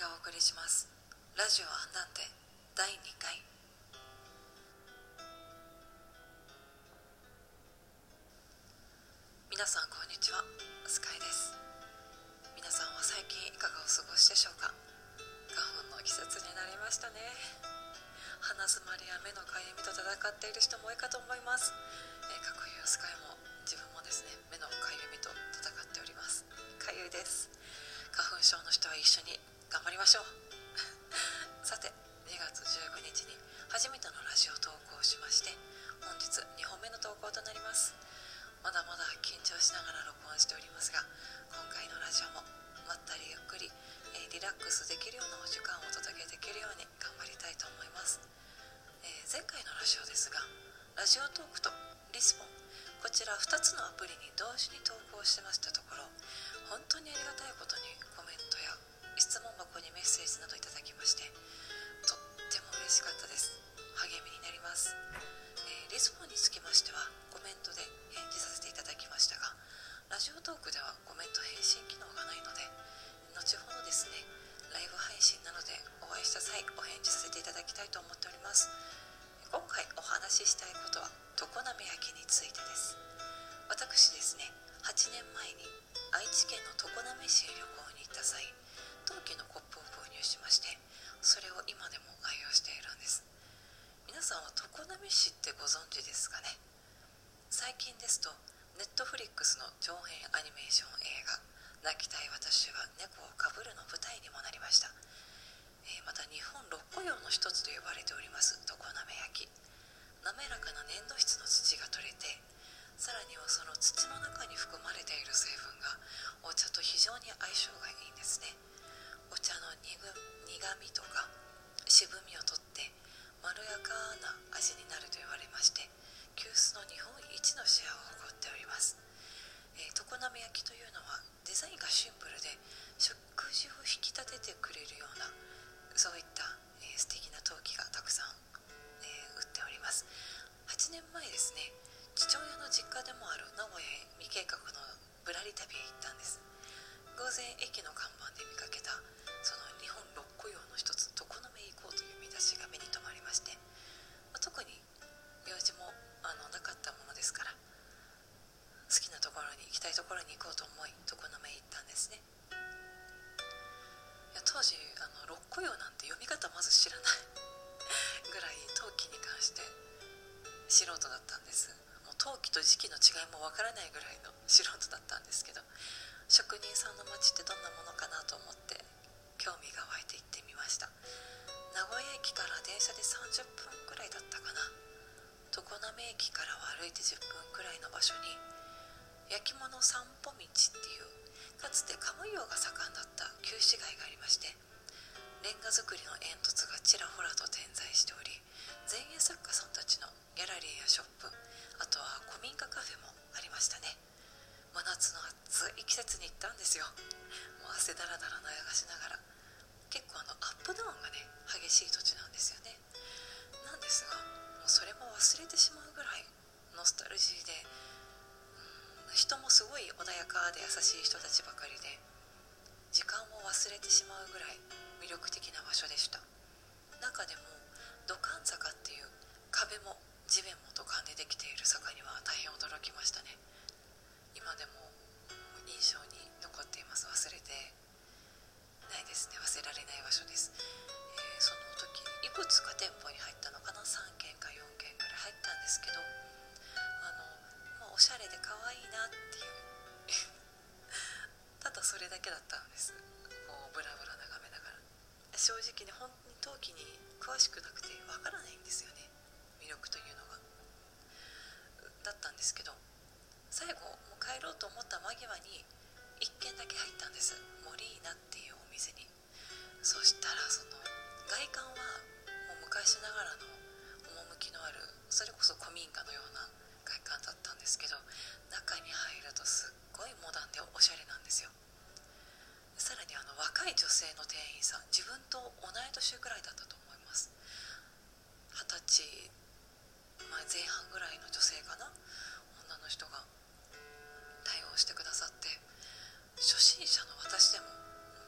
がお送りします。ラジオアンダンテ第2回。皆さんこんにちは。スカイです。皆さんは最近いかがお過ごしでしょうか？花粉の季節になりましたね。鼻づまりや目のかゆみと戦っている人も多いかと思います、えー、各有スカイも自分もですね目のかゆみと戦っております。かゆいです。花粉症の人は一緒に頑張りましょう。さて2月19日に初めてのラジオ投稿をしまして本日2本目の投稿となります。まだまだ緊張しながら録音しておりますが今回のラジオもまったりゆっくり、えー、リラックスできるようなお時間をお届けできるように頑張りたいと思います、えー、前回のラジオですがラジオトークとリスポン。こちら2つのアプリに同時に投稿してましたところ本当にありがたいことににメッセージなどいただきましてとっても嬉しかったです。励みになります、えー、リスポンにつきましてはコメントで返事させていただきましたがラジオトークではコメント返信機能がないので後ほどですねライブ配信なのでお会いした際お返事させていただきたいと思っております。今回お話ししたいことは常滑焼についてです。泣きたい私は猫をかぶる」の舞台にもなりました、えー、また日本六古窯の一つと呼ばれております常滑焼き。滑らかな粘土質の土が取れてさらにはその土の中に含まれている成分がお茶と非常に相性がいいんですね。お茶の苦みとか渋みをとってまろやかな味になると言われまして急須の日本一のシェアを誇っております、えー、常滑焼というのはデザインがシンプルで食事を引き立ててくれるようなそういった、えー、素敵な陶器がたくさん、えー、売っております。8年前ですね父親の実家でもある名古屋へ未計画のぶらり旅へ行ったんです。偶然駅の看板で見かけたもう陶器と時期の違いもわからないぐらいの素人だったんですけど職人さんの街ってどんなものかなと思って興味が湧いて行ってみました。名古屋駅から電車で30分くらいだったかな。常滑駅からは歩いて10分くらいの場所に焼き物散歩道っていうかつてカムイが盛んだった旧市街がありましてレンガ造りの煙突がちらほらと点在しており前衛作家さんたちのギャラリーやショップあとは古民家カフェもありましたね。真夏の暑い季節に行ったんですよ。もう汗だらだら流しながら。結構あのアップダウンがね激しい土地なんですよね。なんですがもうそれも忘れてしまうぐらいノスタルジーでうん人もすごい穏やかで優しい人たちばかりで時間を忘れてしまうぐらい魅力的な場所でした。中でも土管坂っていう壁も地面も土管でできている坂には大変驚きましたね。今でも印象に残っています。忘れてないですね。忘れられない場所です、えー、その時いくつか店舗に入ったのかな？3軒か4軒くらい入ったんですけどあの、まあ、おしゃれで可愛いなっていう ただそれだけだったんです。こうブラブラ眺めながら。正直ね本当に陶器に詳しくなくてわからないんですよね。力というのがだったんですけど最後もう帰ろうと思った間際に1軒だけ入ったんです。モリーナっていうお店に。そしたらその外観はもう昔ながらの趣のあるそれこそ古民家のような外観だったんですけど中に入るとすっごいモダンでおしゃれなんですよ。さらにあの若い女性の店員さん自分と同い年ぐらいだったと思います。二十歳、まあ、前半ぐらいの女性かな。女の人が対応してくださって初心者の私でも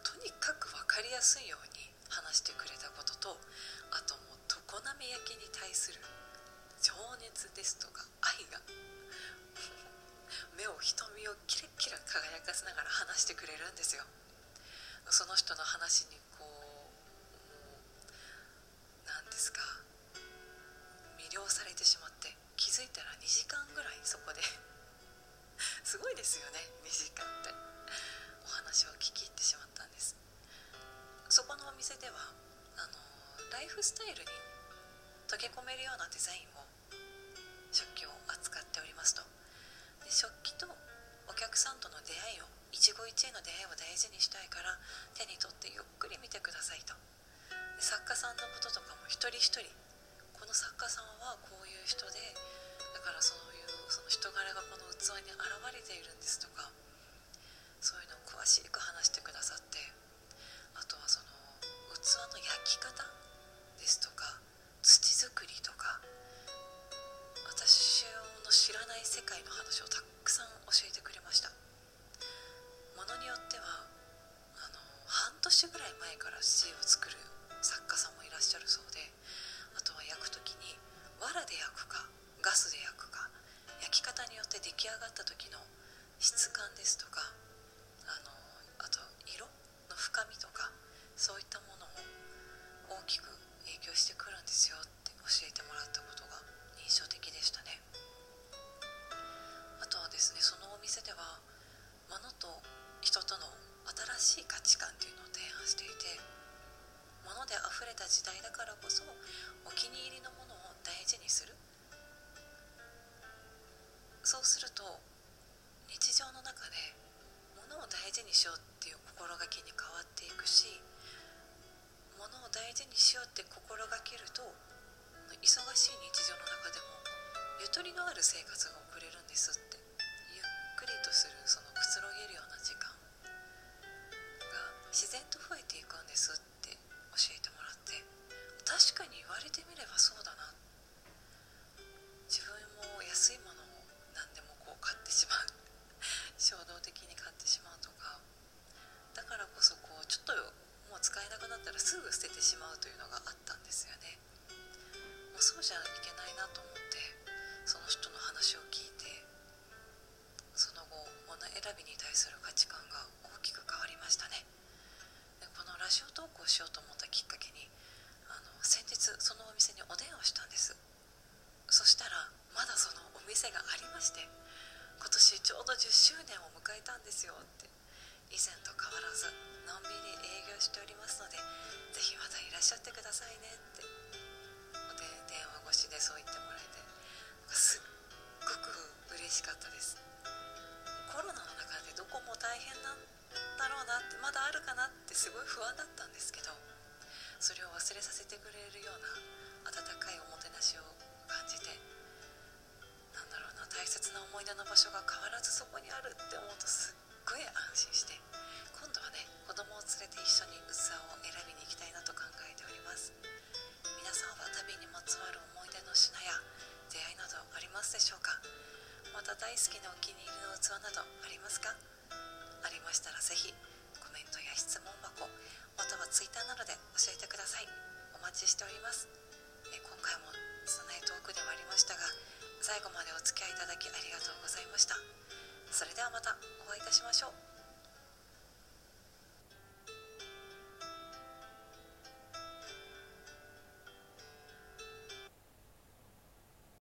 とにかく分かりやすいように話してくれたこととあともう常滑焼きに対する情熱ですとか愛が目を瞳をキラキラ輝かせながら話してくれるんですよ。その人の話にこう魅了されてしまって気づいたら2時間ぐらいそこで。すごいですよね2時間って。お話を聞き入ってしまったんです。そこのお店ではあのライフスタイルに溶け込めるようなデザインを食器を扱っておりますと。で食器とお客さんとの出会いを一期一会の出会いを大事にしたいから手に取ってゆっくり見てくださいと。作家さんのこととかも一人一人の作家さんはこういう人でだからそういうその人柄がこの器に現れているんですとかそういうのを詳しく話してくださってあとはその器の焼き方ですとか土作りとか私の知らない世界の話をたくさん教えてくれました。ものによってはあの半年ぐらい前から姿勢を作る作家さんもいらっしゃるそうであとは焼く時に藁で焼くかガスで焼くか焼き方によって出来上がった時の質感ですとかあのあと色の深みとかそういったものを大きく物を大事にしようって心がけると忙しい日常の中でもゆとりのある生活が送れるんですって。ゆっくりとするそのくつろげるような時間が自然と増えていくんですって教えてもらって確かに言われてみればそうだな対する価値観が大きく変わりましたね。でこのラジオ投稿しようと思ったきっかけにあの先日そのお店にお電話したんです。そしたらまだそのお店がありまして今年ちょうど10周年を迎えたんですよって。以前と変わらずのんびり営業しておりますのでぜひまたいらっしゃってくださいねって。で電話越しでそう言ってもらえてすっごく嬉しかったです。コロナのどこも大変なんだろうなってまだあるかなってすごい不安だったんですけどそれを忘れさせてくれるような温かいおもてなしを感じてなんだろうな大切な思い出の場所が変わらずそこにあるって思うとすっごい安心して今度はね子供を連れて一緒に器を選びに行きたいなとか